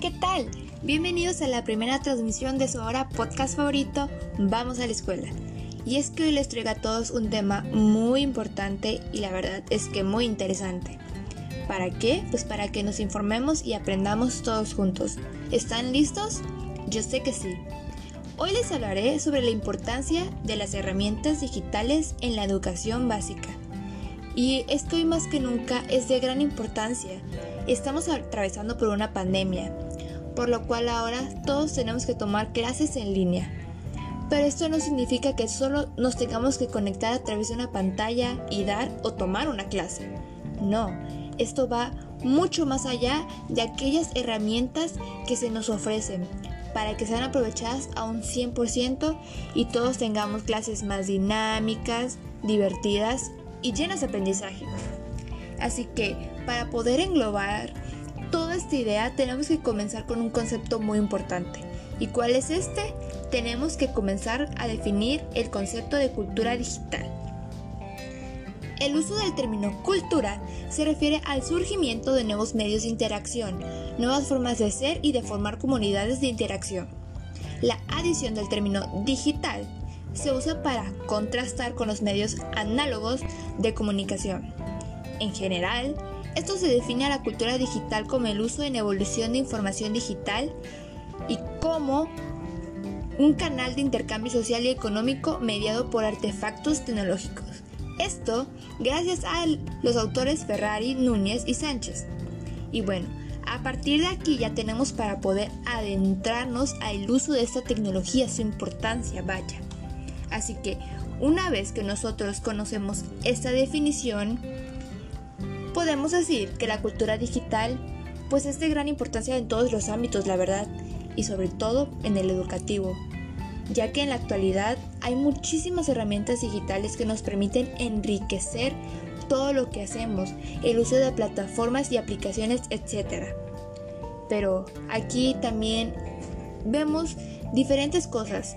¿qué tal? Bienvenidos a la primera transmisión de su ahora podcast favorito, Vamos a la escuela. Y es que hoy les traigo a todos un tema muy importante y la verdad es que muy interesante. ¿Para qué? Pues para que nos informemos y aprendamos todos juntos. ¿Están listos? Yo sé que sí. Hoy les hablaré sobre la importancia de las herramientas digitales en la educación básica. Y esto hoy más que nunca es de gran importancia. Estamos atravesando por una pandemia, por lo cual ahora todos tenemos que tomar clases en línea. Pero esto no significa que solo nos tengamos que conectar a través de una pantalla y dar o tomar una clase. No, esto va mucho más allá de aquellas herramientas que se nos ofrecen para que sean aprovechadas a un 100% y todos tengamos clases más dinámicas, divertidas y llenas de aprendizaje. Así que para poder englobar toda esta idea tenemos que comenzar con un concepto muy importante. ¿Y cuál es este? Tenemos que comenzar a definir el concepto de cultura digital. El uso del término cultura se refiere al surgimiento de nuevos medios de interacción, nuevas formas de ser y de formar comunidades de interacción. La adición del término digital se usa para contrastar con los medios análogos de comunicación. En general, esto se define a la cultura digital como el uso en evolución de información digital y como un canal de intercambio social y económico mediado por artefactos tecnológicos. Esto gracias a los autores Ferrari, Núñez y Sánchez. Y bueno, a partir de aquí ya tenemos para poder adentrarnos al uso de esta tecnología, su importancia, vaya. Así que una vez que nosotros conocemos esta definición, podemos decir que la cultura digital pues es de gran importancia en todos los ámbitos, la verdad, y sobre todo en el educativo, ya que en la actualidad hay muchísimas herramientas digitales que nos permiten enriquecer todo lo que hacemos, el uso de plataformas y aplicaciones, etc. Pero aquí también vemos diferentes cosas.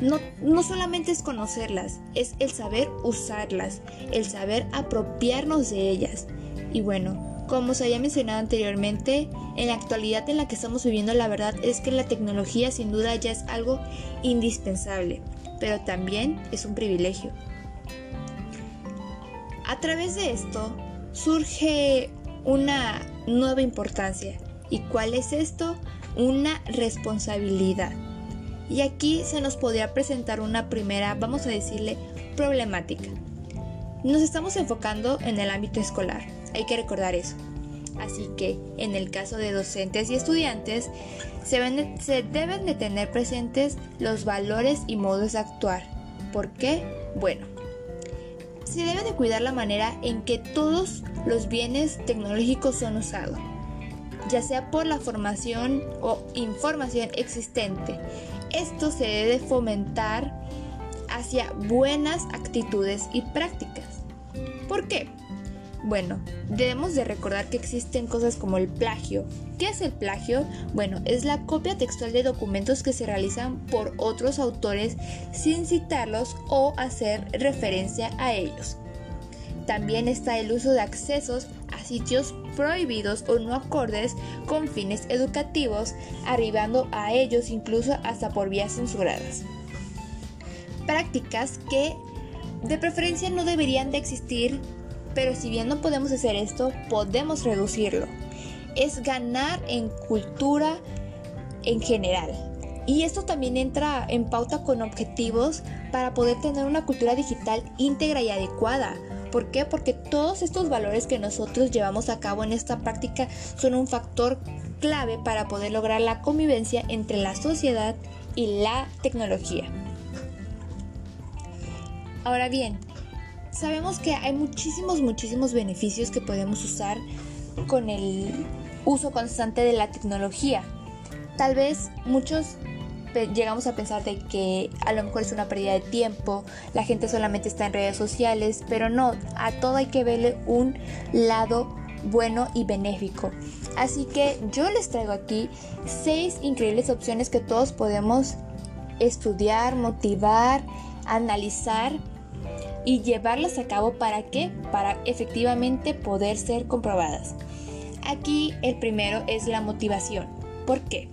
No, no solamente es conocerlas, es el saber usarlas, el saber apropiarnos de ellas. Y bueno, como se había mencionado anteriormente, en la actualidad en la que estamos viviendo la verdad es que la tecnología sin duda ya es algo indispensable, pero también es un privilegio. A través de esto surge una nueva importancia. ¿Y cuál es esto? Una responsabilidad. Y aquí se nos podría presentar una primera, vamos a decirle, problemática. Nos estamos enfocando en el ámbito escolar hay que recordar eso. Así que en el caso de docentes y estudiantes, se, deben de tener presentes los valores y modos de actuar. ¿Por qué? Bueno, se debe de cuidar la manera en que todos los bienes tecnológicos son usados, ya sea por la formación o información existente. Esto se debe fomentar hacia buenas actitudes y prácticas. ¿Por qué? Bueno, debemos de recordar que existen cosas como el plagio. ¿Qué es el plagio? Bueno, es la copia textual de documentos que se realizan por otros autores sin citarlos o hacer referencia a ellos. También está el uso de accesos a sitios prohibidos o no acordes con fines educativos, arribando a ellos incluso hasta por vías censuradas. Prácticas que de preferencia no deberían de existir pero si bien no podemos hacer esto, podemos reducirlo. Es ganar en cultura en general. Y esto también entra en pauta con objetivos para poder tener una cultura digital íntegra y adecuada. ¿Por qué? Porque todos estos valores que nosotros llevamos a cabo en esta práctica son un factor clave para poder lograr la convivencia entre la sociedad y la tecnología. Ahora bien, sabemos que hay muchísimos, muchísimos beneficios que podemos usar con el uso constante de la tecnología. Tal vez muchos llegamos a pensar de que a lo mejor es una pérdida de tiempo, la gente solamente está en redes sociales, pero no, a todo hay que verle un lado bueno y benéfico. Así que yo les traigo aquí seis increíbles opciones que todos podemos estudiar, motivar, analizar y llevarlas a cabo para qué? Para efectivamente poder ser comprobadas. Aquí el primero es la motivación. ¿Por qué?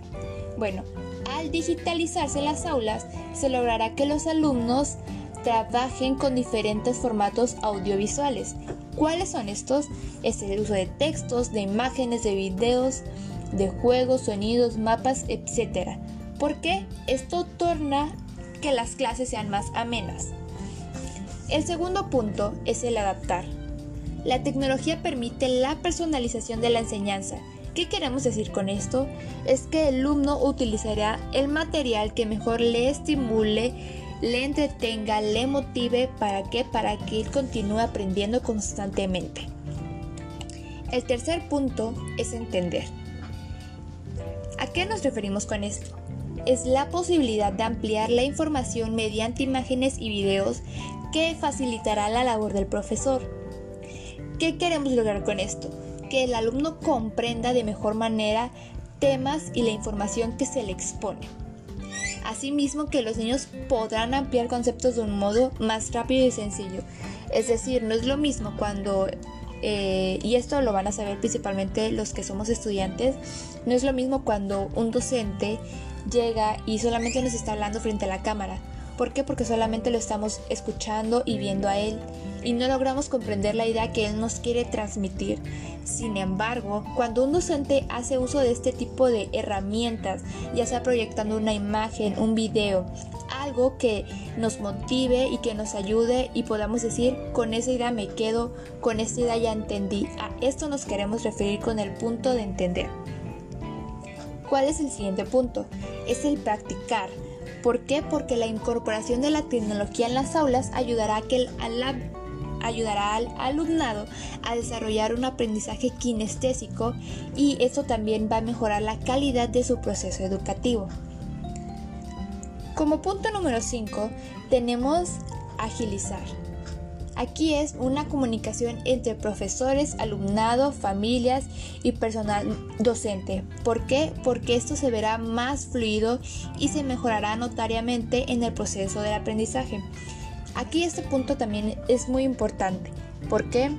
Bueno, al digitalizarse las aulas, se logrará que los alumnos trabajen con diferentes formatos audiovisuales. ¿Cuáles son estos? Es el uso de textos, de imágenes, de videos, de juegos, sonidos, mapas, etc. ¿Por qué? Esto torna que las clases sean más amenas. El segundo punto es el adaptar. La tecnología permite la personalización de la enseñanza. ¿Qué queremos decir con esto? Es que el alumno utilizará el material que mejor le estimule, le entretenga, le motive para que para que él continúe aprendiendo constantemente. El tercer punto es entender. ¿A qué nos referimos con esto? Es la posibilidad de ampliar la información mediante imágenes y videos que facilitará la labor del profesor. ¿Qué queremos lograr con esto? Que el alumno comprenda de mejor manera temas y la información que se le expone. Asimismo que los niños podrán ampliar conceptos de un modo más rápido y sencillo. Es decir, no es lo mismo cuando, eh, y esto lo van a saber principalmente los que somos estudiantes, no es lo mismo cuando un docente llega y solamente nos está hablando frente a la cámara ¿Por qué? Porque solamente lo estamos escuchando y viendo a él y no logramos comprender la idea que él nos quiere transmitir. Sin embargo, cuando un docente hace uso de este tipo de herramientas, ya sea proyectando una imagen, un video, algo que nos motive y que nos ayude y podamos decir, con esa idea me quedo, con esta idea ya entendí. A esto nos queremos referir con el punto de entender. ¿Cuál es el siguiente punto? Es el practicar. ¿Por qué? Porque la incorporación de la tecnología en las aulas ayudará, al alumnado a desarrollar un aprendizaje kinestésico y esto también va a mejorar la calidad de su proceso educativo. Como punto número 5 tenemos agilizar. Aquí es una comunicación entre profesores, alumnado, familias y personal docente. ¿Por qué? Porque esto se verá más fluido y se mejorará notariamente en el proceso del aprendizaje. Aquí este punto también es muy importante. ¿Por qué?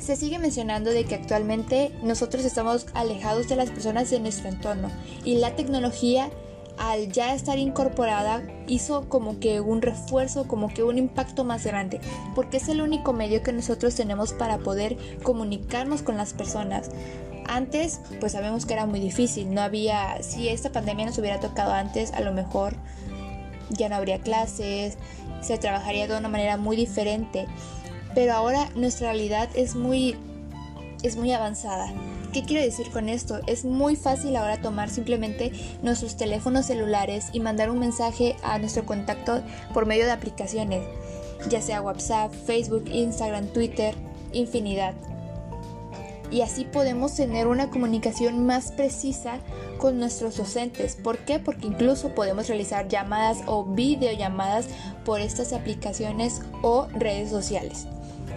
Se sigue mencionando de que actualmente nosotros estamos alejados de las personas de nuestro entorno y la tecnología al ya estar incorporada hizo como que un refuerzo, como que un impacto más grande, porque es el único medio que nosotros tenemos para poder comunicarnos con las personas. Antes, pues sabemos que era muy difícil, no había, si esta pandemia nos hubiera tocado antes, a lo mejor ya no habría clases, se trabajaría de una manera muy diferente, pero ahora nuestra realidad es muy, es muy avanzada ¿Qué quiero decir con esto? Es muy fácil ahora tomar simplemente nuestros teléfonos celulares y mandar un mensaje a nuestro contacto por medio de aplicaciones, ya sea WhatsApp, Facebook, Instagram, Twitter, infinidad. Y así podemos tener una comunicación más precisa con nuestros docentes. ¿Por qué? Porque incluso podemos realizar llamadas o videollamadas por estas aplicaciones o redes sociales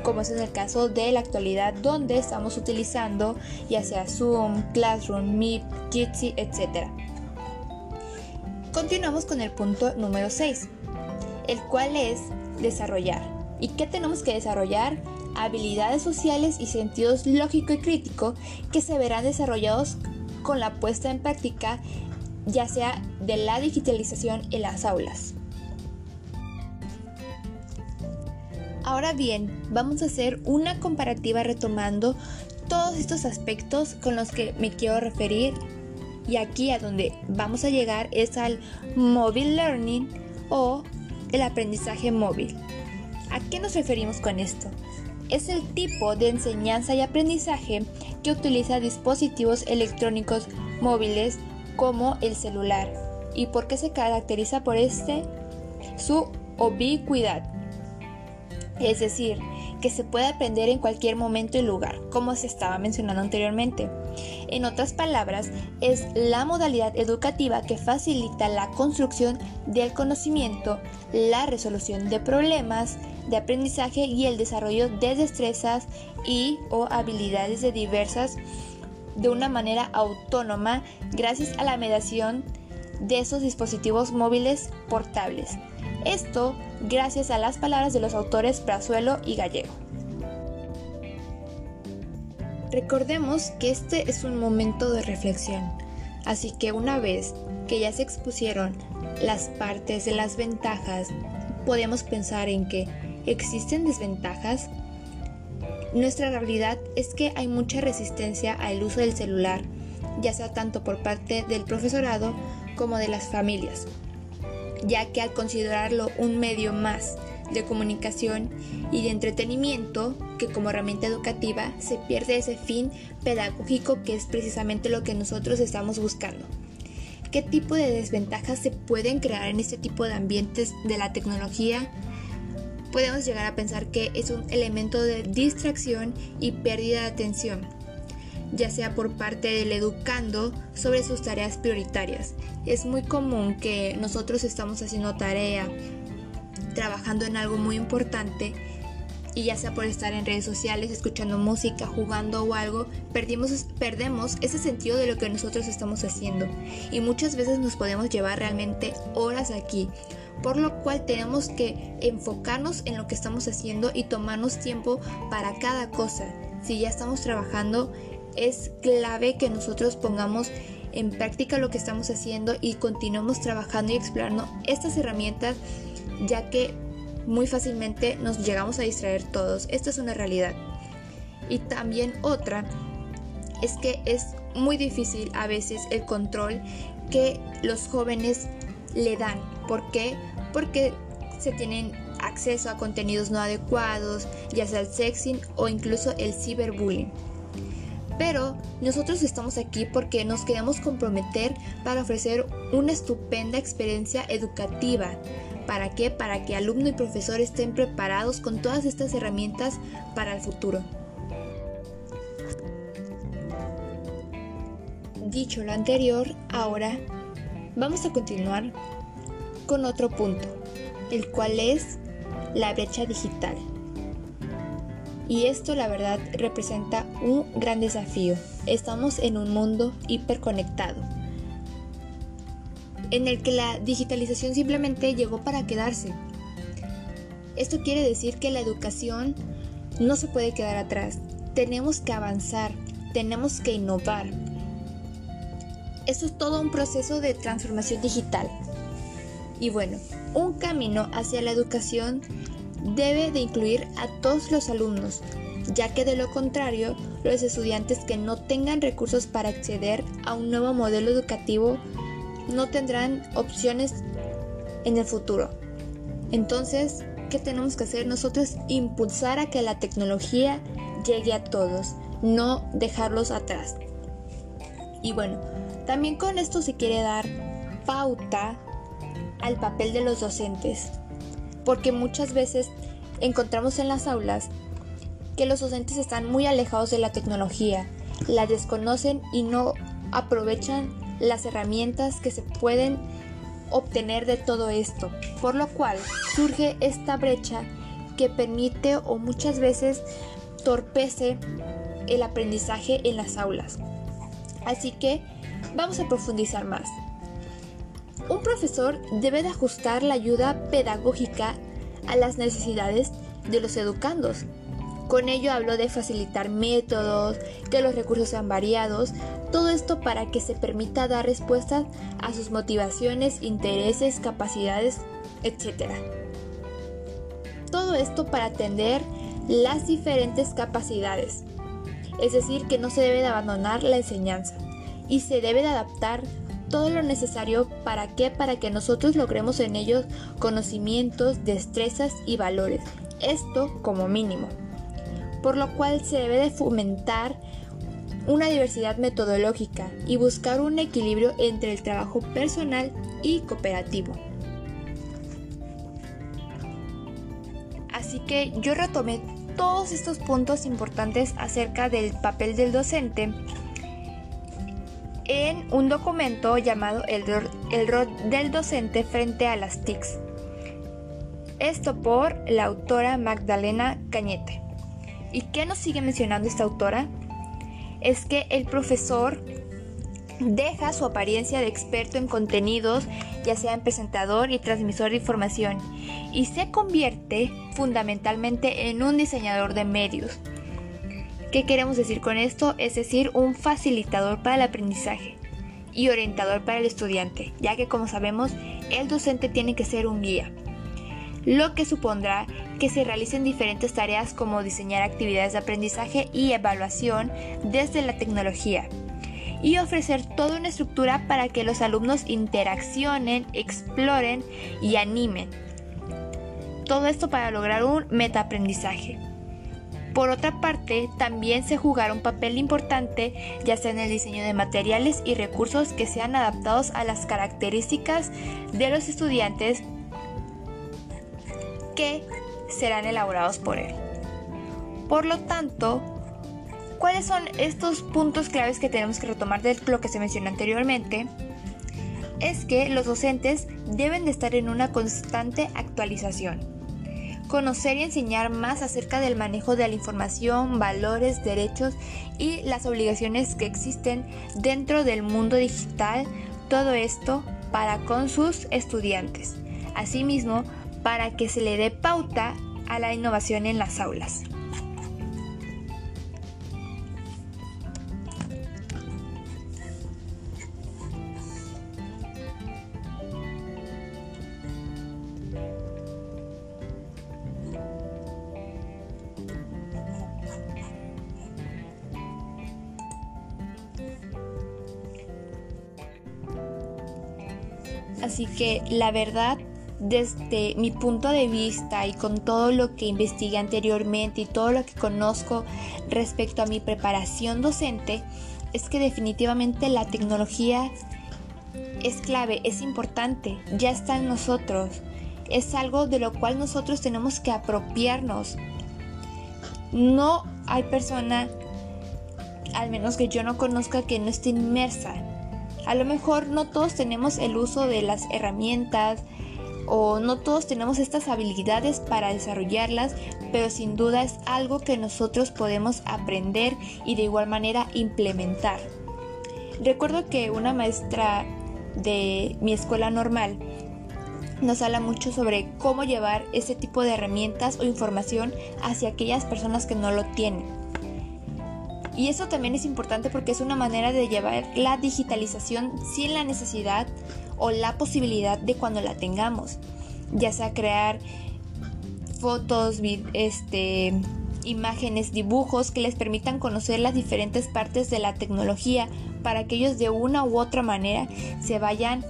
como es en el caso de la actualidad donde estamos utilizando ya sea Zoom, Classroom, Meet, Jitsi, etc. Continuamos con el punto número 6, el cual es desarrollar. ¿Y qué tenemos que desarrollar? Habilidades sociales y sentidos lógico y crítico que se verán desarrollados con la puesta en práctica ya sea de la digitalización en las aulas. Ahora bien, vamos a hacer una comparativa retomando todos estos aspectos con los que me quiero referir y aquí a donde vamos a llegar es al mobile learning o el aprendizaje móvil. ¿A qué nos referimos con esto? Es el tipo de enseñanza y aprendizaje que utiliza dispositivos electrónicos móviles como el celular. ¿Y por qué se caracteriza por este? Su ubicuidad es decir, que se puede aprender en cualquier momento y lugar, como se estaba mencionando anteriormente. En otras palabras, es la modalidad educativa que facilita la construcción del conocimiento, la resolución de problemas de aprendizaje y el desarrollo de destrezas y o habilidades de diversas de una manera autónoma gracias a la mediación de esos dispositivos móviles portables. Esto gracias a las palabras de los autores Prazuelo y Gallego. Recordemos que este es un momento de reflexión. Así que una vez que ya se expusieron las partes de las ventajas, podemos pensar en que existen desventajas. Nuestra realidad es que hay mucha resistencia al uso del celular, ya sea tanto por parte del profesorado como de las familias, ya que al considerarlo un medio más de comunicación y de entretenimiento que como herramienta educativa se pierde ese fin pedagógico que es precisamente lo que nosotros estamos buscando. ¿Qué tipo de desventajas se pueden crear en este tipo de ambientes de la tecnología? Podemos llegar a pensar que es un elemento de distracción y pérdida de atención, ya sea por parte del educando sobre sus tareas prioritarias. Es muy común que nosotros estamos haciendo tarea, trabajando en algo muy importante y ya sea por estar en redes sociales, escuchando música, jugando o algo, perdimos, perdemos ese sentido de lo que nosotros estamos haciendo. Y muchas veces nos podemos llevar realmente horas aquí. Por lo cual tenemos que enfocarnos en lo que estamos haciendo y tomarnos tiempo para cada cosa. Si ya estamos trabajando, es clave que nosotros pongamos en práctica lo que estamos haciendo y continuemos trabajando y explorando estas herramientas ya que muy fácilmente nos llegamos a distraer todos. Esto es una realidad. Y también otra es que es muy difícil a veces el control que los jóvenes le dan. ¿Por qué? Porque se tienen acceso a contenidos no adecuados, ya sea el sexing o incluso el ciberbullying. Pero nosotros estamos aquí porque nos queremos comprometer para ofrecer una estupenda experiencia educativa ¿Para qué? Para que alumno y profesor estén preparados con todas estas herramientas para el futuro. Dicho lo anterior, ahora vamos a continuar con otro punto, el cual es la brecha digital. Y esto la verdad representa un gran desafío. Estamos en un mundo hiperconectado en el que la digitalización simplemente llegó para quedarse. Esto quiere decir que la educación no se puede quedar atrás. Tenemos que avanzar, tenemos que innovar. Esto es todo un proceso de transformación digital. Y bueno, un camino hacia la educación debe de incluir a todos los alumnos, ya que de lo contrario, los estudiantes que no tengan recursos para acceder a un nuevo modelo educativo no tendrán opciones en el futuro. Entonces, ¿qué tenemos que hacer? Nosotros impulsar a que la tecnología llegue a todos, no dejarlos atrás. Y bueno, también con esto se quiere dar pauta al papel de los docentes, porque muchas veces encontramos en las aulas que los docentes están muy alejados de la tecnología, la desconocen y no aprovechan las herramientas que se pueden obtener de todo esto, por lo cual surge esta brecha que permite o muchas veces torpece el aprendizaje en las aulas. Así que vamos a profundizar más. Un profesor debe de ajustar la ayuda pedagógica a las necesidades de los educandos con ello hablo de facilitar métodos, que los recursos sean variados, todo esto para que se permita dar respuestas a sus motivaciones, intereses, capacidades, etc. Todo esto para atender las diferentes capacidades. Es decir, que no se debe de abandonar la enseñanza y se debe de adaptar todo lo necesario para que para que nosotros logremos en ellos conocimientos, destrezas y valores. Esto como mínimo por lo cual se debe de fomentar una diversidad metodológica y buscar un equilibrio entre el trabajo personal y cooperativo. Así que yo retomé todos estos puntos importantes acerca del papel del docente en un documento llamado El, rol del docente frente a las TICs. Esto por la autora Magdalena Cañete. ¿Y qué nos sigue mencionando esta autora? Es que el profesor deja su apariencia de experto en contenidos, ya sea en presentador y transmisor de información, y se convierte fundamentalmente en un diseñador de medios. ¿Qué queremos decir con esto? Es decir, un facilitador para el aprendizaje. y orientador para el estudiante, ya que como sabemos, el docente tiene que ser un guía, lo que supondrá que se realicen diferentes tareas como diseñar actividades de aprendizaje y evaluación desde la tecnología y ofrecer toda una estructura para que los alumnos interaccionen, exploren y animen. Todo esto para lograr un metaaprendizaje. Por otra parte, también se jugará un papel importante ya sea en el diseño de materiales y recursos que sean adaptados a las características de los estudiantes que serán elaborados por él. Por lo tanto, ¿cuáles son estos puntos claves que tenemos que retomar de lo que se mencionó anteriormente? Es que los docentes deben de estar en una constante actualización conocer y enseñar más acerca del manejo de la información, valores, derechos y las obligaciones que existen dentro del mundo digital, todo esto para con sus estudiantes. Asimismo, para que se le dé pauta a la innovación en las aulas. Así que la verdad, desde mi punto de vista y con todo lo que investigué anteriormente y todo lo que conozco respecto a mi preparación docente, es que definitivamente la tecnología es clave, es importante, ya está en nosotros. Es algo de lo cual nosotros tenemos que apropiarnos. No hay persona, al menos que yo no conozca, que no esté inmersa a lo mejor no todos tenemos el uso de las herramientas o no todos tenemos estas habilidades para desarrollarlas, pero sin duda es algo que nosotros podemos aprender y de igual manera implementar. Recuerdo que una maestra de mi escuela normal nos habla mucho sobre cómo llevar ese tipo de herramientas o información hacia aquellas personas que no lo tienen. Y eso también es importante porque es una manera de llevar la digitalización sin la necesidad o la posibilidad de cuando la tengamos. Ya sea crear fotos, este, imágenes, dibujos que les permitan conocer las diferentes partes de la tecnología para que ellos de una u otra manera se vayan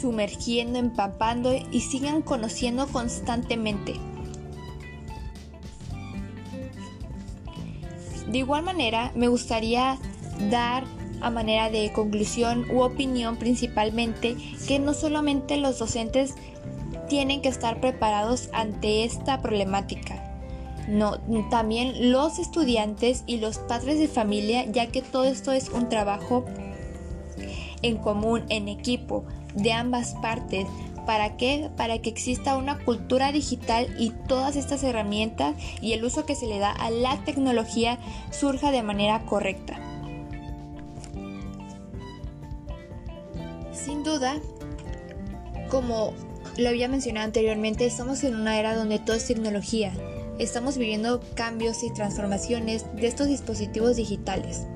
sumergiendo, empapando y sigan conociendo constantemente. De igual manera, me gustaría dar a manera de conclusión u opinión principalmente que no solamente los docentes tienen que estar preparados ante esta problemática. No, también los estudiantes y los padres de familia, ya que todo esto es un trabajo en común, en equipo, de ambas partes, ¿Para qué? Para que exista una cultura digital y todas estas herramientas y el uso que se le da a la tecnología surja de manera correcta. Sin duda, como lo había mencionado anteriormente, estamos en una era donde todo es tecnología. Estamos viviendo cambios y transformaciones de estos dispositivos digitales.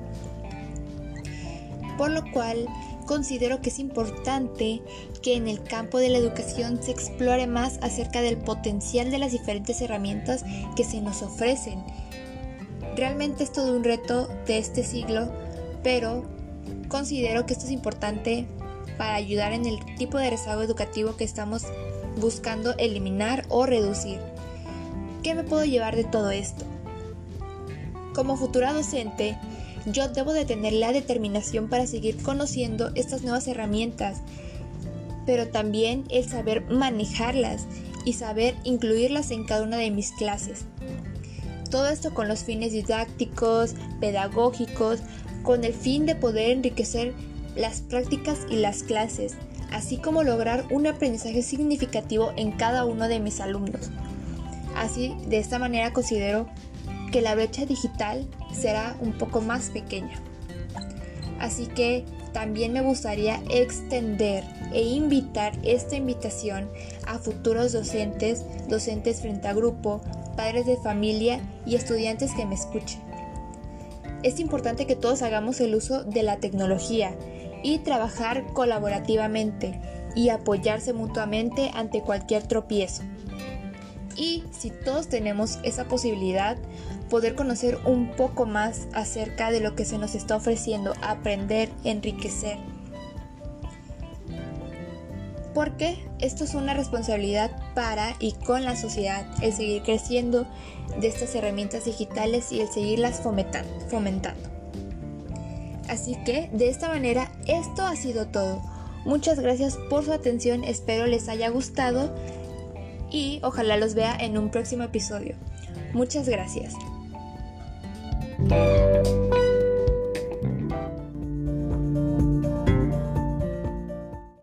Por lo cual, considero que es importante que en el campo de la educación se explore más acerca del potencial de las diferentes herramientas que se nos ofrecen. Realmente es todo un reto de este siglo, pero considero que esto es importante para ayudar en el tipo de rezago educativo que estamos buscando eliminar o reducir. ¿Qué me puedo llevar de todo esto? Como futura docente, yo debo de tener la determinación para seguir conociendo estas nuevas herramientas, pero también el saber manejarlas y saber incluirlas en cada una de mis clases. Todo esto con los fines didácticos, pedagógicos, con el fin de poder enriquecer las prácticas y las clases, así como lograr un aprendizaje significativo en cada uno de mis alumnos. Así, de esta manera considero que la brecha digital será un poco más pequeña. Así que también me gustaría extender e invitar esta invitación a futuros docentes, docentes frente a grupo, padres de familia y estudiantes que me escuchen. es importante que todos hagamos el uso de la tecnología y trabajar colaborativamente y apoyarse mutuamente ante cualquier tropiezo. Y si todos tenemos esa posibilidad, poder conocer un poco más acerca de lo que se nos está ofreciendo, aprender, enriquecer. Porque esto es una responsabilidad para y con la sociedad, el seguir creciendo de estas herramientas digitales y el seguirlas fomentando. Así que de esta manera esto ha sido todo. Muchas gracias por su atención, espero les haya gustado y ojalá los vea en un próximo episodio. Muchas gracias.